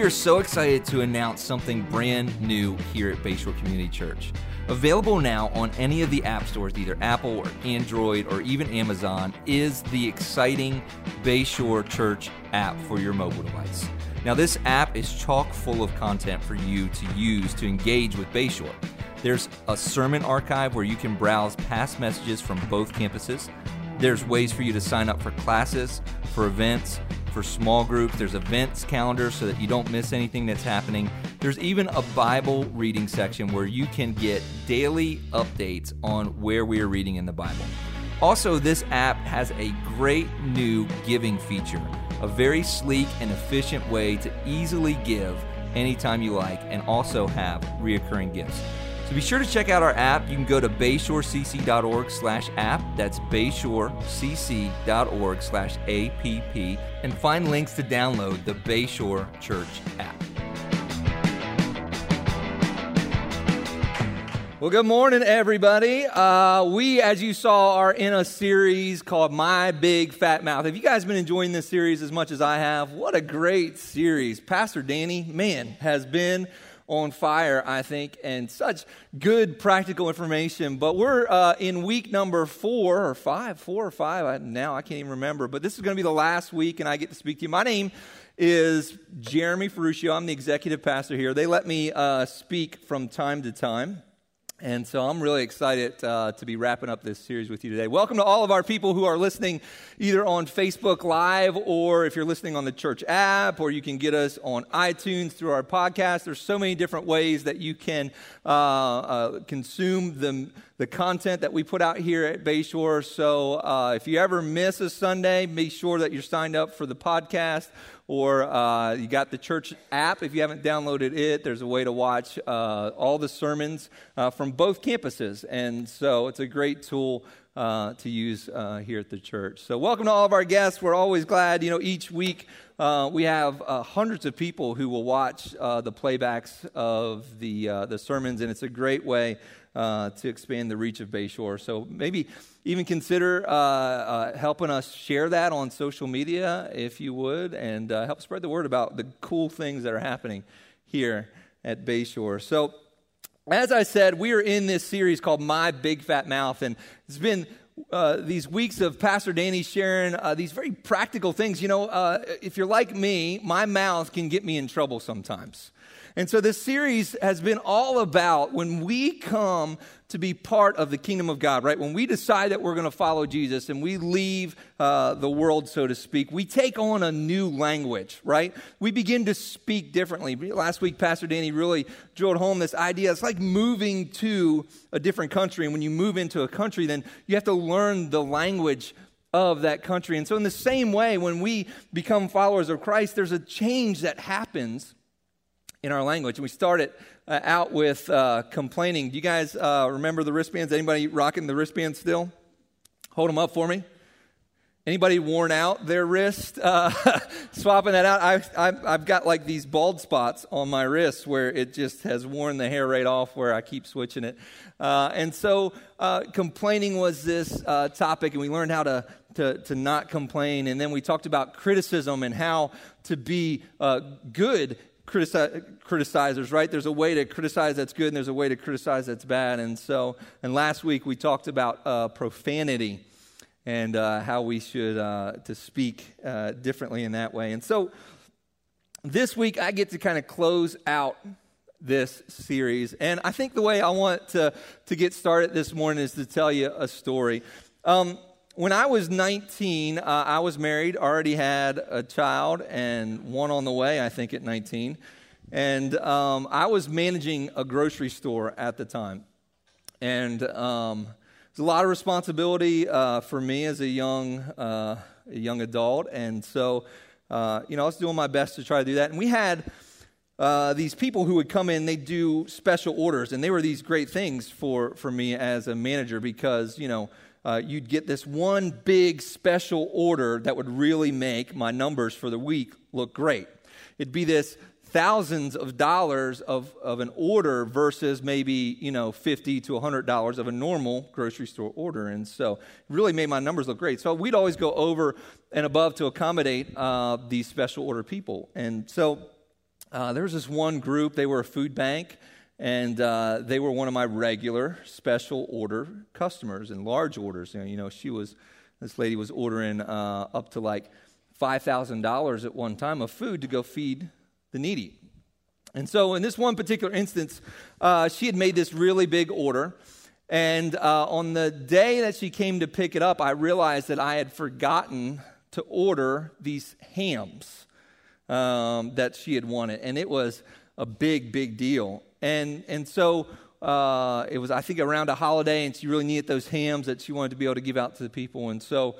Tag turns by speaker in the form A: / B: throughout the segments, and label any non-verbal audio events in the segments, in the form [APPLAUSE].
A: we are so excited to announce something brand new here at Bayshore Community Church. Available now on any of the app stores, either Apple or Android or even Amazon, is the exciting Bayshore Church app for your mobile device. Now, this app is chock full of content for you to use to engage with Bayshore. There's a sermon archive where you can browse past messages from both campuses. There's ways for you to sign up for classes, for events, for small groups. There's events calendar so that you don't miss anything that's happening. There's even a Bible reading section where you can get daily updates on where we are reading in the Bible. Also, this app has a great new giving feature, a very sleek and efficient way to easily give anytime you like and also have reoccurring gifts. So be sure to check out our app. You can go to bayshorecc.org slash app. That's bayshorecc.org slash app and find links to download the Bayshore Church app. Well, good morning, everybody. Uh, we, as you saw, are in a series called My Big Fat Mouth. Have you guys been enjoying this series as much as I have? What a great series. Pastor Danny, man, has been on fire, I think, and such good practical information. But we're uh, in week number four or five, four or five I, now, I can't even remember. But this is going to be the last week, and I get to speak to you. My name is Jeremy Ferruccio. I'm the executive pastor here. They let me uh, speak from time to time. And so I'm really excited uh, to be wrapping up this series with you today. Welcome to all of our people who are listening either on Facebook Live or if you're listening on the church app, or you can get us on iTunes through our podcast. There's so many different ways that you can uh, uh, consume the, the content that we put out here at Bayshore. So uh, if you ever miss a Sunday, be sure that you're signed up for the podcast or uh, you got the church app. If you haven't downloaded it, there's a way to watch uh, all the sermons uh, from both campuses. And so it's a great tool uh, to use uh, here at the church. So, welcome to all of our guests. We're always glad. You know, each week uh, we have hundreds of people who will watch the playbacks of the, the sermons, and it's a great way uh, to expand the reach of Bayshore. So maybe even consider uh, uh, helping us share that on social media, if you would, and uh, help spread the word about the cool things that are happening here at Bayshore. So, as I said, we are in this series called My Big Fat Mouth, and it's been uh, these weeks of Pastor Danny sharing uh, these very practical things. You know, uh, if you're like me, my mouth can get me in trouble sometimes. And so this series has been all about when we come to be part of the kingdom of God, right? When we decide that we're going to follow Jesus and we leave uh, the world, so to speak, we take on a new language, right? We begin to speak differently. Last week, Pastor Danny really drilled home this idea. It's like moving to a different country. And when you move into a country, then you have to learn the language of that country. And so, in the same way, when we become followers of Christ, there's a change that happens in our language. And we started uh, out with uh, complaining. Do you guys uh, remember the wristbands? Anybody rocking the wristbands still? Hold them up for me. Anybody worn out their wrist? Uh, [LAUGHS] swapping that out. I've, I've, I've, got like these bald spots on my wrists where it just has worn the hair right off where I keep switching it. Uh, and so uh, complaining was this topic, and we learned how to, to, to not complain. And then we talked about criticism and how to be good criticize, criticizers, right? There's a way to criticize that's good, and there's a way to criticize that's bad. And so, and last week we talked about uh, profanity and uh, how we should uh, to speak uh, differently in that way. And so, this week I get to kind of close out this series, and I think the way I want to to get started this morning is to tell you a story. Um, when I was 19, uh, I was married, already had a child, and one on the way, I think, at 19. And um, I was managing a grocery store at the time. And um, it was a lot of responsibility uh, for me as a young, uh, a young adult. And so, uh, you know, I was doing my best to try to do that. And we had uh, these people who would come in, they'd do special orders. And they were these great things for, for me as a manager because, you know, uh, you'd get this one big special order that would really make my numbers for the week look great. It'd be this thousands of dollars of, of an order versus maybe you know 50 to 100 dollars of a normal grocery store order. And so it really made my numbers look great. So we'd always go over and above to accommodate uh, these special order people. And so uh, there was this one group, they were a food bank, and uh, they were one of my regular special order customers and large orders. You know, she was, this lady was ordering uh, up to like $5,000 at one time of food to go feed the needy. And so, in this one particular instance, uh, she had made this really big order. And uh, on the day that she came to pick it up, I realized that I had forgotten to order these hams um, that she had wanted. And it was a big, big deal. And, and so uh, it was, I think, around a holiday, and she really needed those hams that she wanted to be able to give out to the people. And so,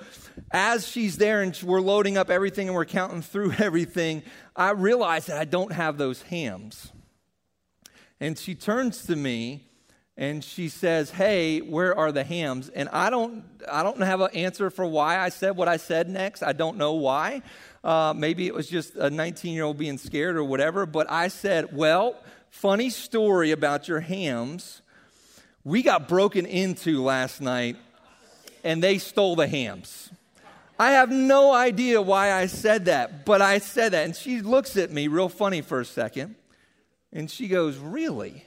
A: as she's there and we're loading up everything and we're counting through [LAUGHS] everything, I realize that I don't have those hams. And she turns to me and she says, "Hey, where are the hams?" And I don't, I don't have an answer for why I said what I said next. I don't know why. Uh, maybe it was just a 19-year-old being scared or whatever. But I said, "Well, funny story about your hams. We got broken into last night, and they stole the hams." I have no idea why I said that, but I said that. And she looks at me real funny for a second, and she goes, Really?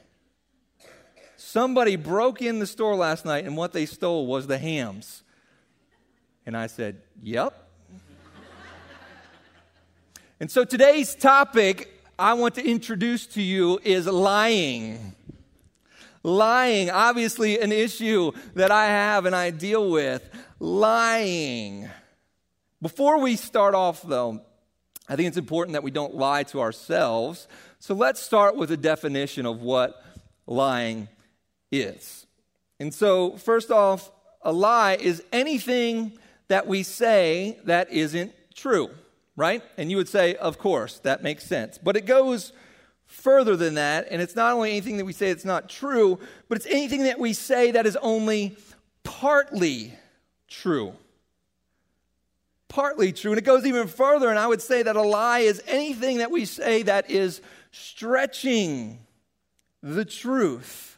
A: Somebody broke in the store last night, and what they stole was the hams. And I said, Yep. and so today's topic I want to introduce to you is lying. Lying, obviously, an issue that I have and I deal with. Lying. Before we start off, though, I think it's important that we don't lie to ourselves. So let's start with a definition of what lying is. And so, first off, a lie is anything that we say that isn't true, right? And you would say, of course, that makes sense. But it goes further than that, and it's not only anything that we say that's not true, but it's anything that we say that is only partly true partly true. And it goes even further, and I would say that a lie is anything that we say that is stretching the truth.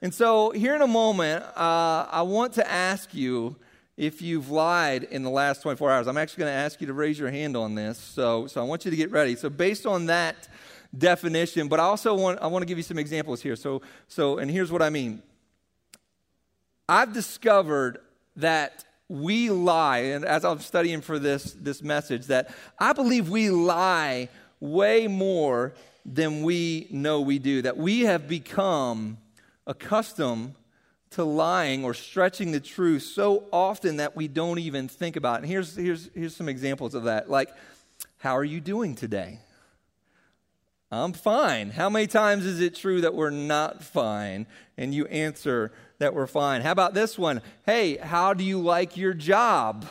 A: And so, here in a moment, uh, I want to ask you if you've lied in the last 24 hours. I'm actually going to ask you to raise your hand on this. So, so I want you to get ready. So, based on that definition, but I also want, I want to give you some examples here. So, so, and here's what I mean I've discovered that we lie, and as I'm studying for this, this message, that I believe we lie way more than we know we do, that we have become accustomed to lying or stretching the truth so often that we don't even think about it. And here's, here's, here's some examples of that. Like, how are you doing today? I'm fine. How many times is it true that we're not fine? And you answer that we're fine. How about this one? Hey, how do you like your job?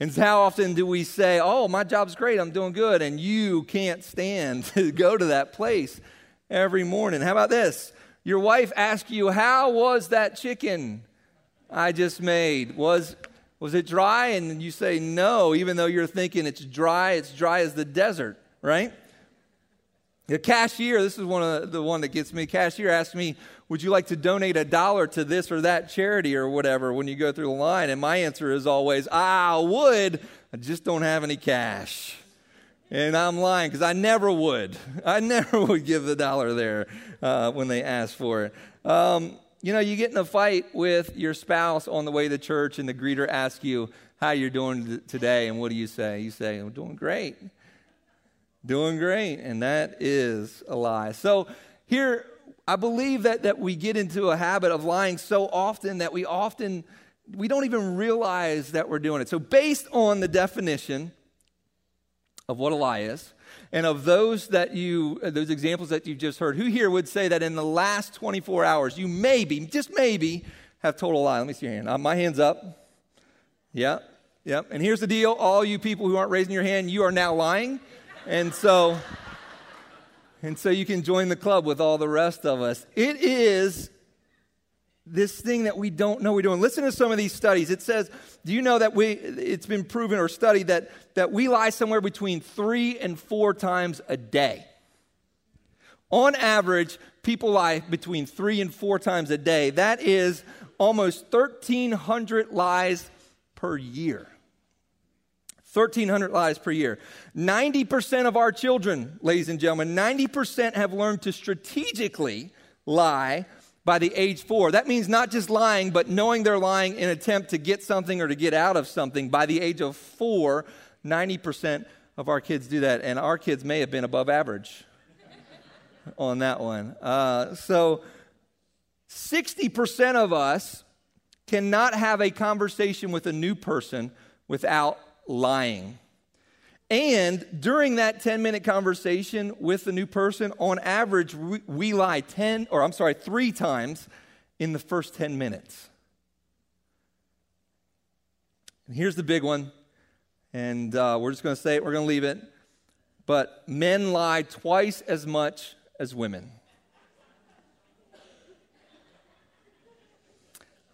A: And how often do we say, Oh, my job's great, I'm doing good, and you can't stand [LAUGHS] to go to that place every morning? How about this? Your wife asks you, How was that chicken I just made? Was was it dry? And you say no, even though you're thinking it's dry, it's dry as the desert, right? The cashier, this is one of the one that gets me. Cashier asks me, "Would you like to donate a dollar to this or that charity or whatever?" When you go through the line, and my answer is always, "I would, I just don't have any cash." And I'm lying because I never would. [LAUGHS] I never [LAUGHS] would give the dollar there uh, when they ask for it. Um, you know, you get in a fight with your spouse on the way to church, and the greeter asks you how you're doing today, and what do you say? You say, "I'm doing great, doing great," and that is a lie. So here, I believe that that we get into a habit of lying so often that we often we don't even realize that we're doing it. So, based on the definition of what a lie is, and of those that you, uh, those examples that you've just heard, who here would say that in the last 24 hours, you maybe, just maybe, have told a lie? Let me see your hand. Uh, my hand's up. Yeah, yep. And here's the deal all you people who aren't raising your hand, you are now lying. And so, and so you can join the club with all the rest of us. It is this thing that we don't know we're doing. Listen to some of these studies. It says, do you know that we it's been proven or studied that, that we lie somewhere between three and four times a day? On average, people lie between three and four times a day. That is almost 1,300 lies per year. 1,300 lies per year. 90% of our children, ladies and gentlemen, 90% have learned to strategically lie by the age four. That means not just lying, but knowing they're lying in attempt to get something or to get out of something. By the age of four, 90% of our kids do that. And our kids may have been above average [LAUGHS] on that one. Uh, so 60% of us cannot have a conversation with a new person without lying. And during that 10 minute conversation with the new person, on average, we, we, lie 10, or I'm sorry, three times in the first 10 minutes. And here's the big one, and uh, we're just going to say it, we're going to leave it. But men lie twice as much as women.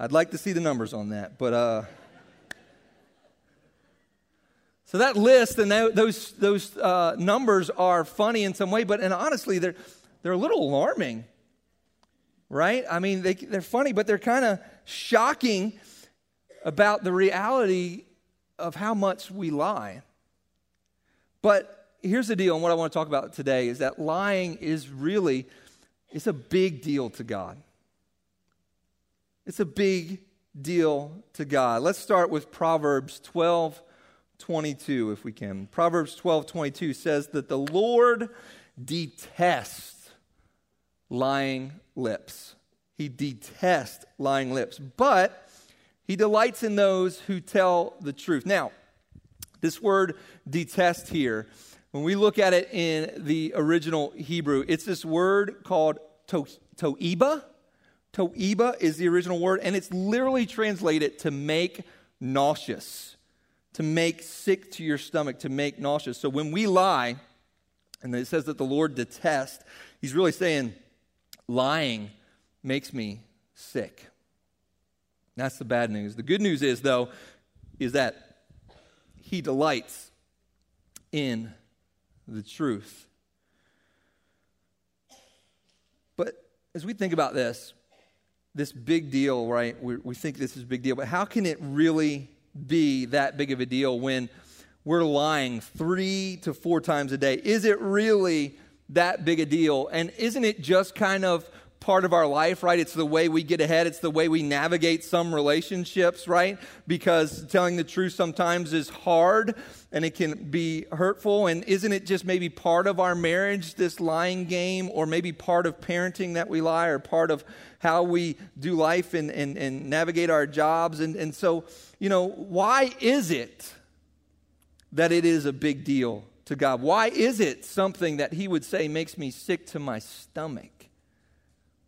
A: I'd like to see the numbers on that, but. Uh, so that list and those, those uh, numbers are funny in some way, but and honestly, they're, they're a little alarming, right? I mean, they, they're funny, but they're kind of shocking about the reality of how much we lie. But here's the deal, and what I want to talk about today is that lying is really, it's a big deal to God. It's a big deal to God. Let's start with Proverbs 12, 22, if we can. Proverbs 12, 22 says that the Lord detests lying lips. He detests lying lips, but he delights in those who tell the truth. Now, this word detest here, when we look at it in the original Hebrew, it's this word called to, toiba. Toiba is the original word, and it's literally translated to make nauseous to make sick to your stomach, to make nauseous. So when we lie, and it says that the Lord detests, he's really saying, lying makes me sick. That's the bad news. The good news is, though, is that he delights in the truth. But as we think about this, this big deal, right? We, we think this is a big deal, but how can it really be that big of a deal when we're lying three to four times a day? Is it really that big a deal? And isn't it just kind of part of our life, right? It's the way we get ahead. It's the way we navigate some relationships, right? Because telling the truth sometimes is hard and it can be hurtful. And isn't it just maybe part of our marriage, this lying game, or maybe part of parenting that we lie, or part of how we do life and, and, and navigate our jobs? And, and so, you know, why is it that it is a big deal to God? Why is it something that He would say makes me sick to my stomach?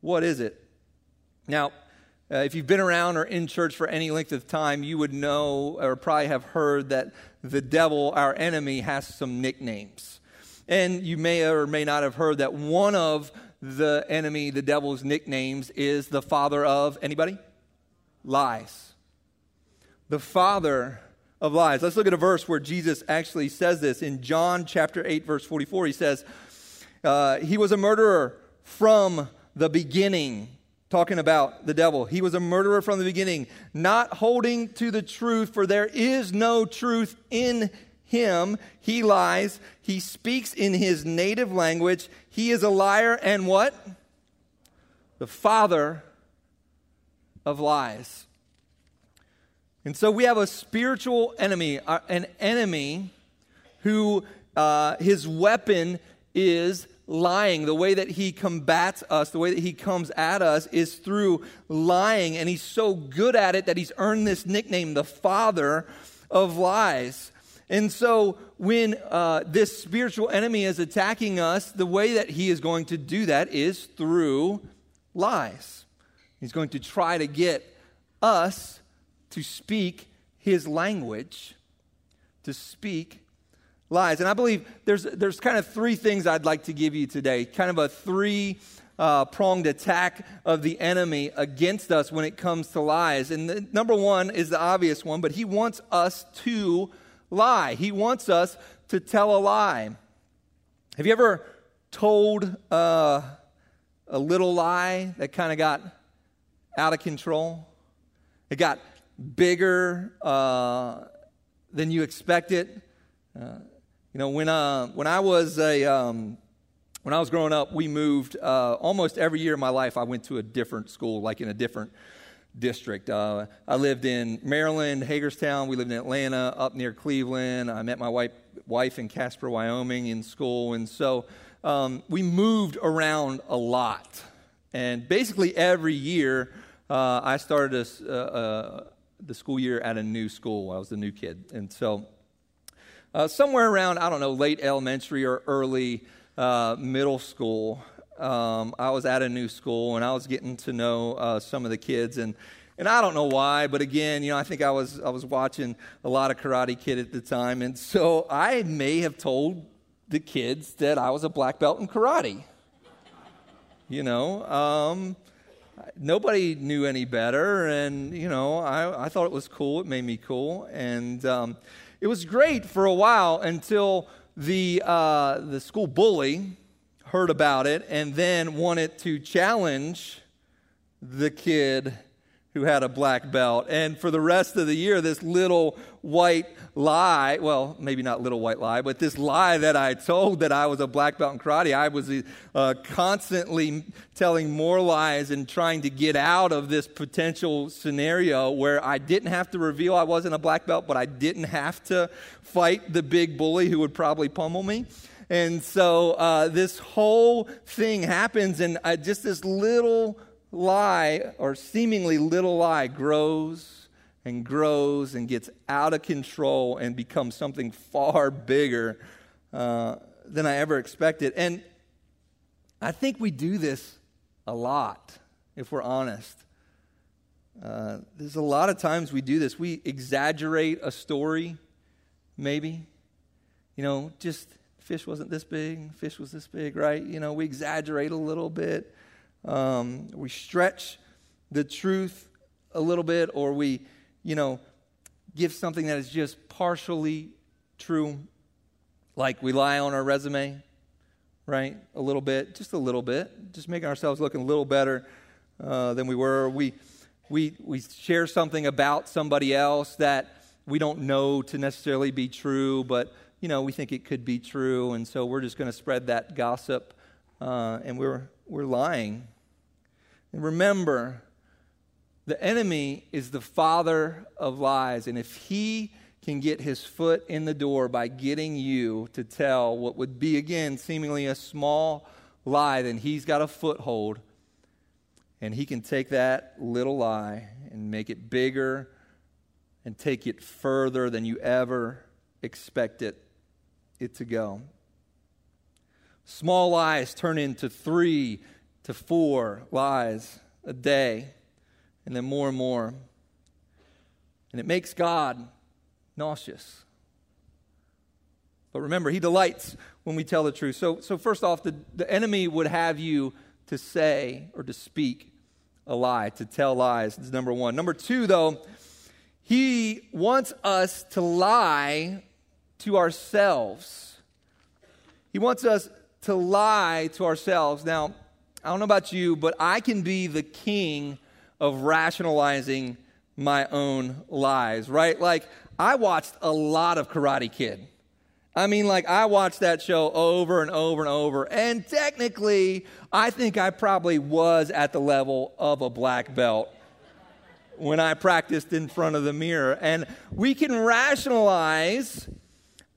A: What is it? Now, uh, if you've been around or in church for any length of time, you would know or probably have heard that the devil, our enemy, has some nicknames. And you may or may not have heard that one of the enemy, the devil's nicknames, is the father of anybody? Lies. The father of lies. Let's look at a verse where Jesus actually says this. In John chapter 8, verse 44, he says, uh, He was a murderer from the beginning, talking about the devil. He was a murderer from the beginning, not holding to the truth, for there is no truth in him. He lies. He speaks in his native language. He is a liar and what? The father of lies. And so we have a spiritual enemy, uh, an enemy who uh, his weapon is lying, the way that he combats us, the way that he comes at us is through lying. And he's so good at it that he's earned this nickname, the father of lies. And so when uh, this spiritual enemy is attacking us, the way that he is going to do that is through lies. He's going to try to get us to speak his language, to speak lies. And I believe there's, there's kind of three things I'd like to give you today, kind of a three uh, pronged attack of the enemy against us when it comes to lies. And the, number one is the obvious one, but he wants us to lie. He wants us to tell a lie. Have you ever told uh, a little lie that kind of got out of control? It got bigger. Uh, than you expect it. Uh, you know, when, uh, when I was a, um, when I was growing up, we moved uh, almost every year of my life. I went to a different school, like in a different district. Uh, I lived in Maryland, Hagerstown. We lived in Atlanta, up near Cleveland. I met my wife, wife in Casper, Wyoming, in school, and so um, we moved around a lot. And basically, every year, uh, I started a, uh, the school year at a new school. I was the new kid, and so uh, somewhere around I don't know late elementary or early uh, middle school, um, I was at a new school and I was getting to know uh, some of the kids and. And I don't know why, but again, you know, I think I was I was watching a lot of Karate Kid at the time, and so I may have told the kids that I was a black belt in karate. You know, um, nobody knew any better, and you know, I, I thought it was cool. It made me cool, and um, it was great for a while until the uh, the school bully heard about it and then wanted to challenge the kid who had a black belt. And for the rest of the year, this little white lie well, maybe not little white lie, but this lie that I told that I was a black belt in karate, I was uh, constantly telling more lies and trying to get out of this potential scenario where I didn't have to reveal I wasn't a black belt, but I didn't have to fight the big bully who would probably pummel me. And so uh, this whole thing happens, and uh, just this little lie, or seemingly little lie, grows and grows and gets out of control and becomes something far bigger uh, than I ever expected. And I think we do this a lot, if we're honest. Uh, there's a lot of times we do this. We exaggerate a story, maybe. You know, just fish wasn't this big, fish was this big, right? You know, we exaggerate a little bit. Um, we stretch the truth a little bit, or we, you know, give something that is just partially true. Like we lie on our resume, right? A little bit, just a little bit, just making ourselves look a little better uh, than we were. We, we, we share something about somebody else that we don't know to necessarily be true, but you know, we think it could be true, and so we're just going to spread that gossip, uh, and we're, we're lying. And remember, the enemy is the father of lies, and if he can get his foot in the door by getting you to tell what would be, again, seemingly a small lie, then he's got a foothold, and he can take that little lie and make it bigger and take it further than you ever expected it to go. Small lies turn into three to four lies a day, and then more and more. And it makes God nauseous. But remember, He delights when we tell the truth. So, so first off, the, the enemy would have you to say or to speak a lie, to tell lies. Is number one. Number two, though, he wants us to lie to ourselves. He wants us to lie to ourselves. Now, I don't know about you, but I can be the king of rationalizing my own lies, right? Like, I watched a lot of Karate Kid. I mean, like, I watched that show over and over and over, and technically, I think I probably was at the level of a black belt when I practiced in front of the mirror. And we can rationalize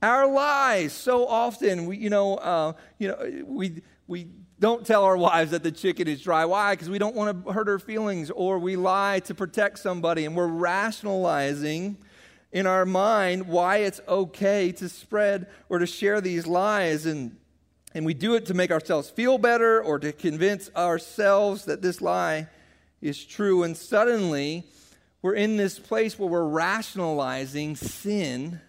A: our lies so often. We, you know, uh, you know, we we don't tell our wives that the chicken is dry. Why? Because we don't want to hurt her feelings, or we lie to protect somebody, and we're rationalizing in our mind why it's okay to spread or to share these lies and and we do it to make ourselves feel better or to convince ourselves that this lie is true and suddenly we're in this place where we're rationalizing sin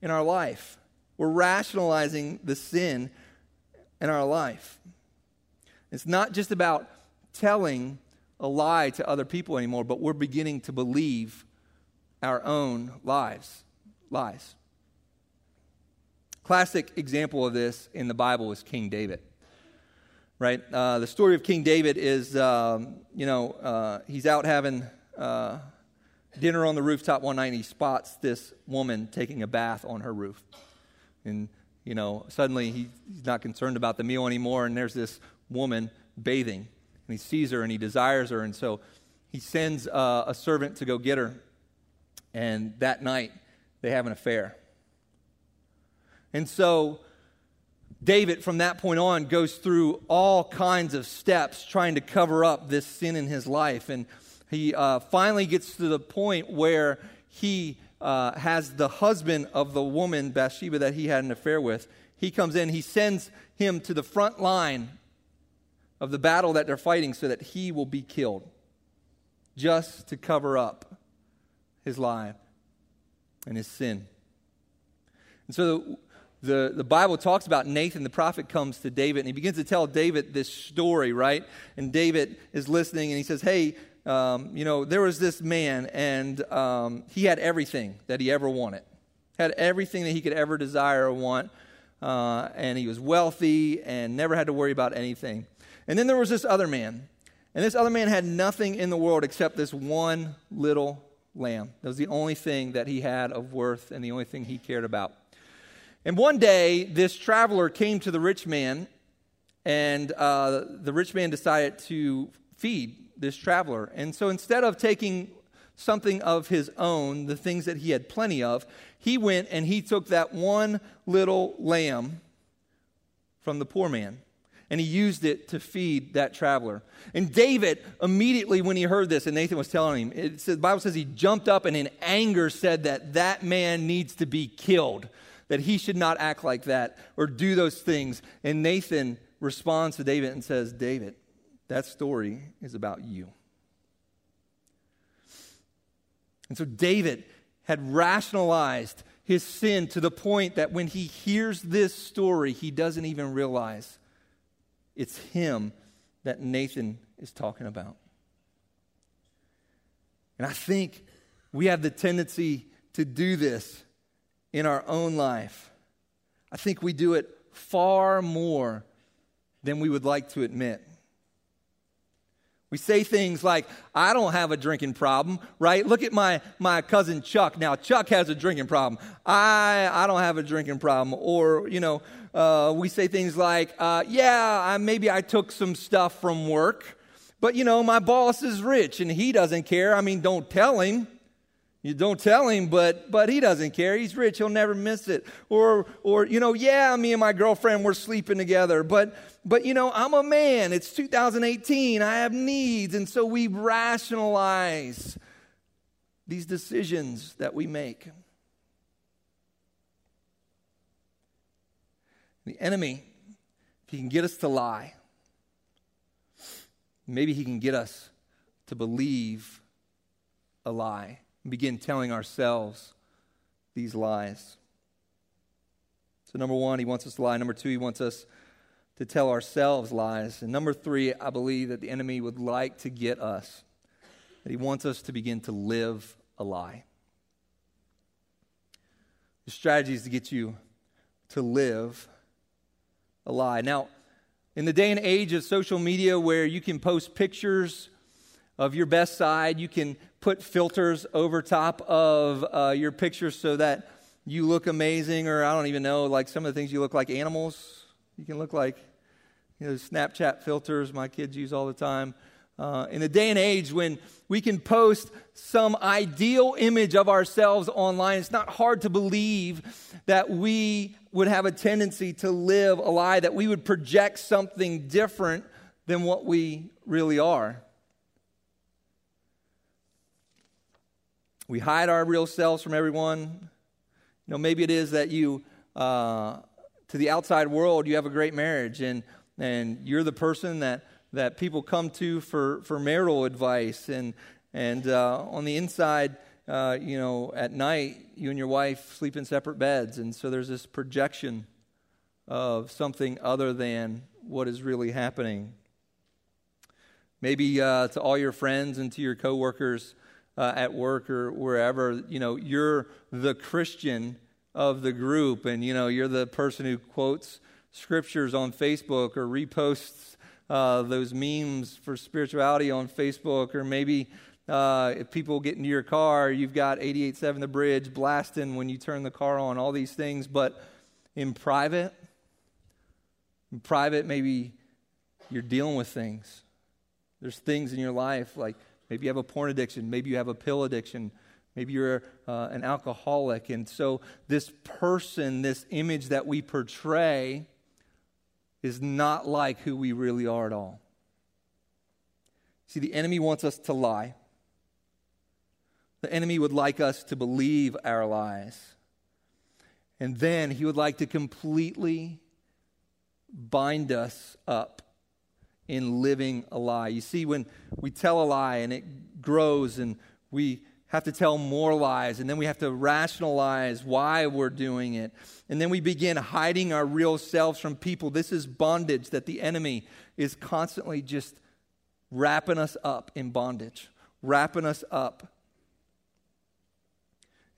A: in our life. We're rationalizing the sin in our life. It's not just about telling a lie to other people anymore, but we're beginning to believe our own lies, lies. Classic example of this in the Bible is King David. Right? Uh, the story of King David is, um, you know, uh, he's out having uh, dinner on the rooftop one night and he spots this woman taking a bath on her roof. And, you know, suddenly he's not concerned about the meal anymore, and there's this woman bathing. And he sees her and he desires her, and so he sends uh, a servant to go get her. And that night, they have an affair. And so David, from that point on, goes through all kinds of steps trying to cover up this sin in his life. And he uh, finally gets to the point where he uh, has the husband of the woman, Bathsheba, that he had an affair with. He comes in, he sends him to the front line of the battle that they're fighting so that he will be killed, just to cover up his lie and his sin. And so the, the Bible talks about Nathan, the prophet, comes to David and he begins to tell David this story, right? And David is listening and he says, Hey, um, you know, there was this man and um, he had everything that he ever wanted, had everything that he could ever desire or want. Uh, and he was wealthy and never had to worry about anything. And then there was this other man. And this other man had nothing in the world except this one little lamb. That was the only thing that he had of worth and the only thing he cared about. And one day, this traveler came to the rich man, and uh, the rich man decided to feed this traveler. And so instead of taking something of his own, the things that he had plenty of, he went and he took that one little lamb from the poor man and he used it to feed that traveler. And David, immediately when he heard this, and Nathan was telling him, it says, the Bible says he jumped up and in anger said that that man needs to be killed that he should not act like that or do those things. And Nathan responds to David and says, David, that story is about you. And so David had rationalized his sin to the point that when he hears this story, he doesn't even realize it's him that Nathan is talking about. And I think we have the tendency to do this in our own life. I think we do it far more than we would like to admit. We say things like, I don't have a drinking problem, right? Look at my, my cousin Chuck. Now, Chuck has a drinking problem. I, I don't have a drinking problem. Or, you know, uh, we say things like, uh, yeah, I, maybe I took some stuff from work, but, you know, my boss is rich and he doesn't care. I mean, don't tell him. You don't tell him, but but he doesn't care. He's rich; he'll never miss it. Or or you know, yeah, me and my girlfriend we're sleeping together, but but you know, I'm a man. It's 2018. I have needs, and so we rationalize these decisions that we make. The enemy, if he can get us to lie, maybe he can get us to believe a lie and begin telling ourselves these lies. So, number one, he wants us to lie. Number two, he wants us to tell ourselves lies. And number three, I believe that the enemy would like to get us, that he wants us to begin to live a lie. The strategy is to get you to live a lie. Now, in the day and age of social media where you can post pictures of your best side. You can put filters over top of uh, your pictures so that you look amazing, or I don't even know, like some of the things you look like animals. You can look like, you know, Snapchat filters my kids use all the time. Uh, in the day and age when we can post some ideal image of ourselves online, it's not hard to believe that we would have a tendency to live a lie, that we would project something different than what we really are. We hide our real selves from everyone. You know, maybe it is that you, uh, to the outside world, you have a great marriage and, and you're the person that, that people come to for, for marital advice. And, and uh, on the inside, uh, you know, at night, you and your wife sleep in separate beds. And so there's this projection of something other than what is really happening. Maybe uh, to all your friends and to your coworkers, uh, at work or wherever, you know, you're the Christian of the group and, you know, you're the person who quotes scriptures on Facebook or reposts uh, those memes for spirituality on Facebook or maybe Uh, if people get into your car, you've got 88.7 The Bridge blasting when you turn the car on, all these things. But in private, in private, maybe you're dealing with things. There's things in your life like maybe you have a porn addiction, maybe you have a pill addiction, maybe you're uh, an alcoholic. And so, this person, this image that we portray, is not like who we really are at all. See, the enemy wants us to lie. The enemy would like us to believe our lies. And then he would like to completely bind us up in living a lie. You see, when we tell a lie and it grows and we have to tell more lies, and then we have to rationalize why we're doing it. And then we begin hiding our real selves from people. This is bondage that the enemy is constantly just wrapping us up in bondage, wrapping us up.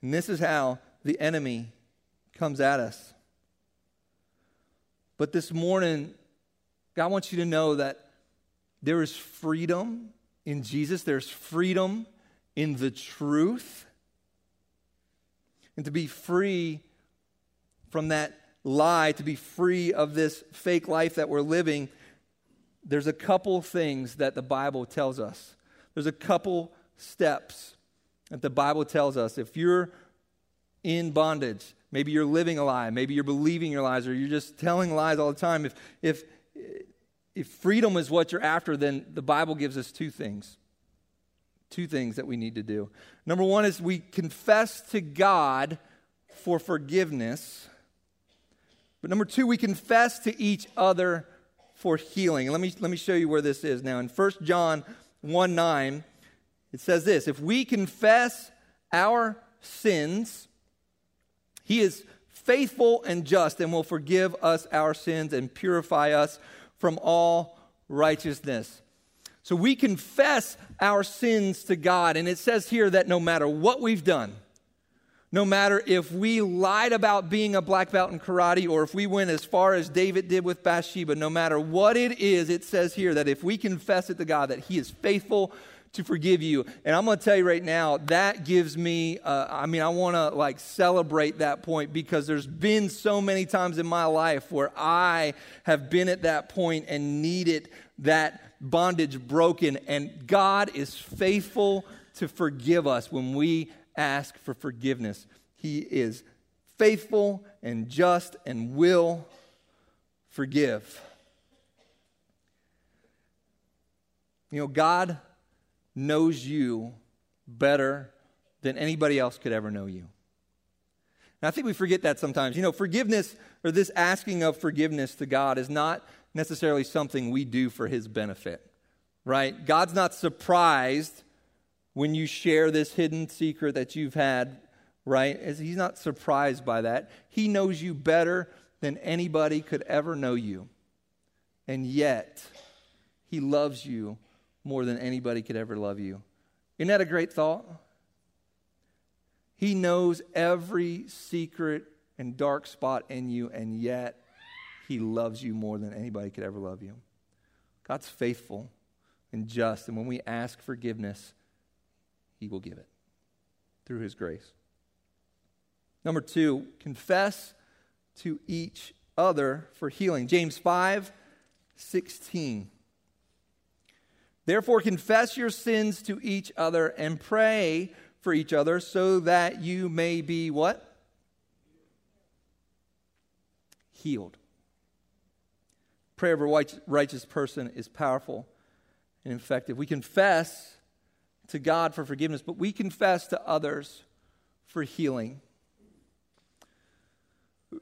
A: And this is how the enemy comes at us. But this morning, God wants you to know that there is freedom in Jesus, there's freedom in the truth and to be free from that lie, to be free of this fake life that we're living, there's a couple things that the Bible tells us. There's a couple steps that the Bible tells us. If you're in bondage, maybe you're living a lie, maybe you're believing your lies, or you're just telling lies all the time. If, if, if freedom is what you're after, then the Bible gives us two things two things that we need to do. Number one is we confess to God for forgiveness. But number two, we confess to each other for healing. Let me, let me show you where this is now. In 1 John 1 9, it says this If we confess our sins, he is faithful and just and will forgive us our sins and purify us from all righteousness. So we confess our sins to God. And it says here that no matter what we've done, no matter if we lied about being a black belt in karate or if we went as far as David did with Bathsheba, no matter what it is, it says here that if we confess it to God, that He is faithful to forgive you. And I'm going to tell you right now, that gives me, uh, I mean, I want to like celebrate that point because there's been so many times in my life where I have been at that point and needed that bondage broken. And God is faithful to forgive us when we ask for forgiveness. He is faithful and just and will forgive. You know, God knows you better than anybody else could ever know you. And I think we forget that sometimes. You know, forgiveness or this asking of forgiveness to God is not necessarily something we do for his benefit, right? God's not surprised when you share this hidden secret that you've had, right? He's not surprised by that. He knows you better than anybody could ever know you. And yet, he loves you more than anybody could ever love you. Isn't that a great thought? He knows every secret and dark spot in you, and yet he loves you more than anybody could ever love you. God's faithful and just, and when we ask forgiveness, He will give it through His grace. Number two, confess to each other for healing. James 5 16. Therefore, confess your sins to each other and pray for each other so that you may be what? Healed prayer of a righteous person is powerful and effective. We confess to God for forgiveness, but we confess to others for healing.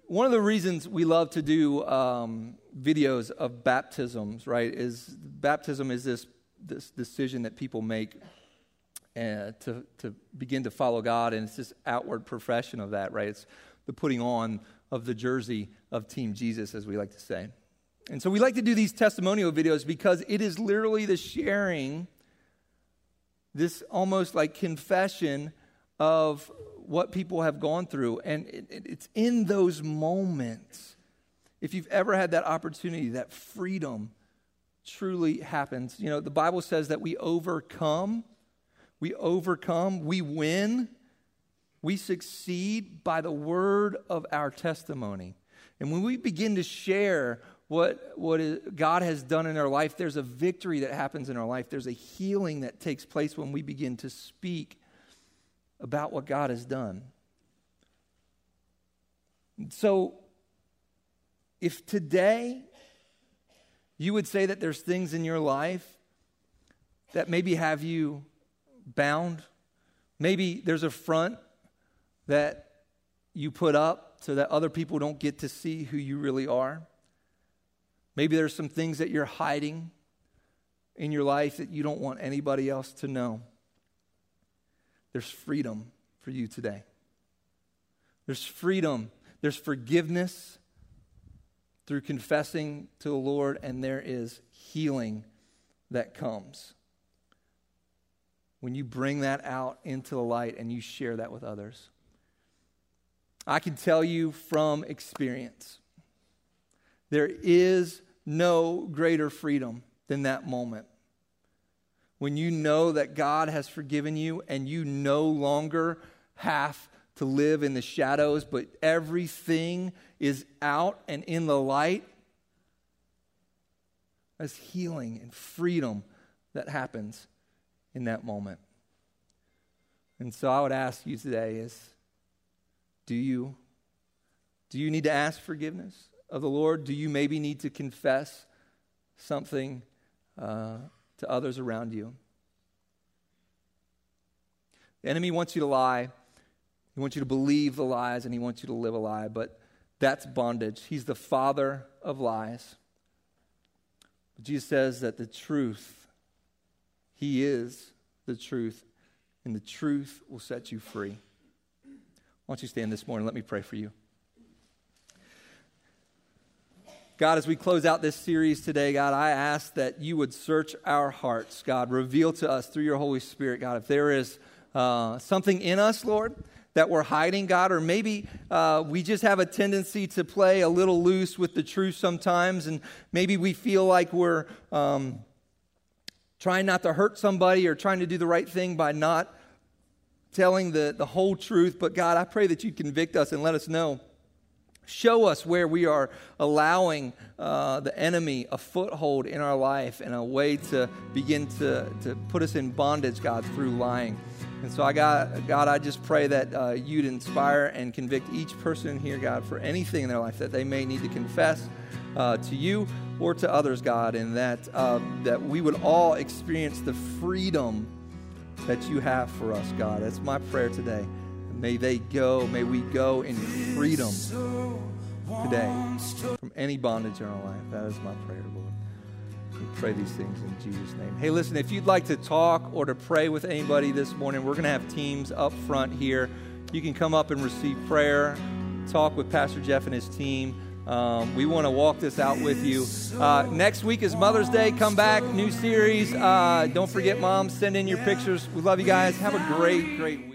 A: One of the reasons we love to do um, videos of baptisms, right, is baptism is this, this decision that people make uh, to, to begin to follow God, and it's this outward profession of that, right? It's the putting on of the jersey of Team Jesus, as we like to say. And so we like to do these testimonial videos because it is literally the sharing, this almost like confession of what people have gone through. And it, it, it's in those moments, if you've ever had that opportunity, that freedom truly happens. You know, the Bible says that we overcome We overcome, we win, we succeed by the word of our testimony. And when we begin to share what, what is, God has done in our life, there's a victory that happens in our life. There's a healing that takes place when we begin to speak about what God has done. So, if today you would say that there's things in your life that maybe have you bound, maybe there's a front that you put up so that other people don't get to see who you really are. Maybe there's some things that you're hiding in your life that you don't want anybody else to know. There's freedom for you today. There's freedom, there's forgiveness through confessing to the Lord, and there is healing that comes when you bring that out into the light and you share that with others. I can tell you from experience, there is no greater freedom than that moment. When you know that God has forgiven you and you no longer have to live in the shadows, but everything is out and in the light, there's healing and freedom that happens in that moment. And so I would ask you today is do you do you need to ask forgiveness? of the Lord? Do you maybe need to confess something uh, to others around you? The enemy wants you to lie. He wants you to believe the lies and he wants you to live a lie, but that's bondage. He's the father of lies. But Jesus says that the truth, he is the truth, and the truth will set you free. Why don't you stand this morning? Let me pray for you. God, as we close out this series today, God, I ask that you would search our hearts, God. Reveal to us through your Holy Spirit, God, if there is uh, something in us, Lord, that we're hiding, God, or maybe uh, we just have a tendency to play a little loose with the truth sometimes, and maybe we feel like we're um, trying not to hurt somebody or trying to do the right thing by not telling the, the whole truth. But God, I pray that you convict us and let us know Show us where we are allowing uh, the enemy a foothold in our life and a way to begin to, to put us in bondage, God, through lying. And so, I got, God, I just pray that uh, you'd inspire and convict each person here, God, for anything in their life that they may need to confess uh, to you or to others, God, and that, uh, that we would all experience the freedom that you have for us, God. That's my prayer today. May they go, may we go in freedom today from any bondage in our life. That is my prayer, Lord. We pray these things in Jesus' name. Hey, listen, if you'd like to talk or to pray with anybody this morning, we're going to have teams up front here. You can come up and receive prayer, talk with Pastor Jeff and his team. Um, we want to walk this out with you. Uh, next week is Mother's Day. Come back, new series. Uh, don't forget, Mom, send in your pictures. We love you guys. Have a great, great.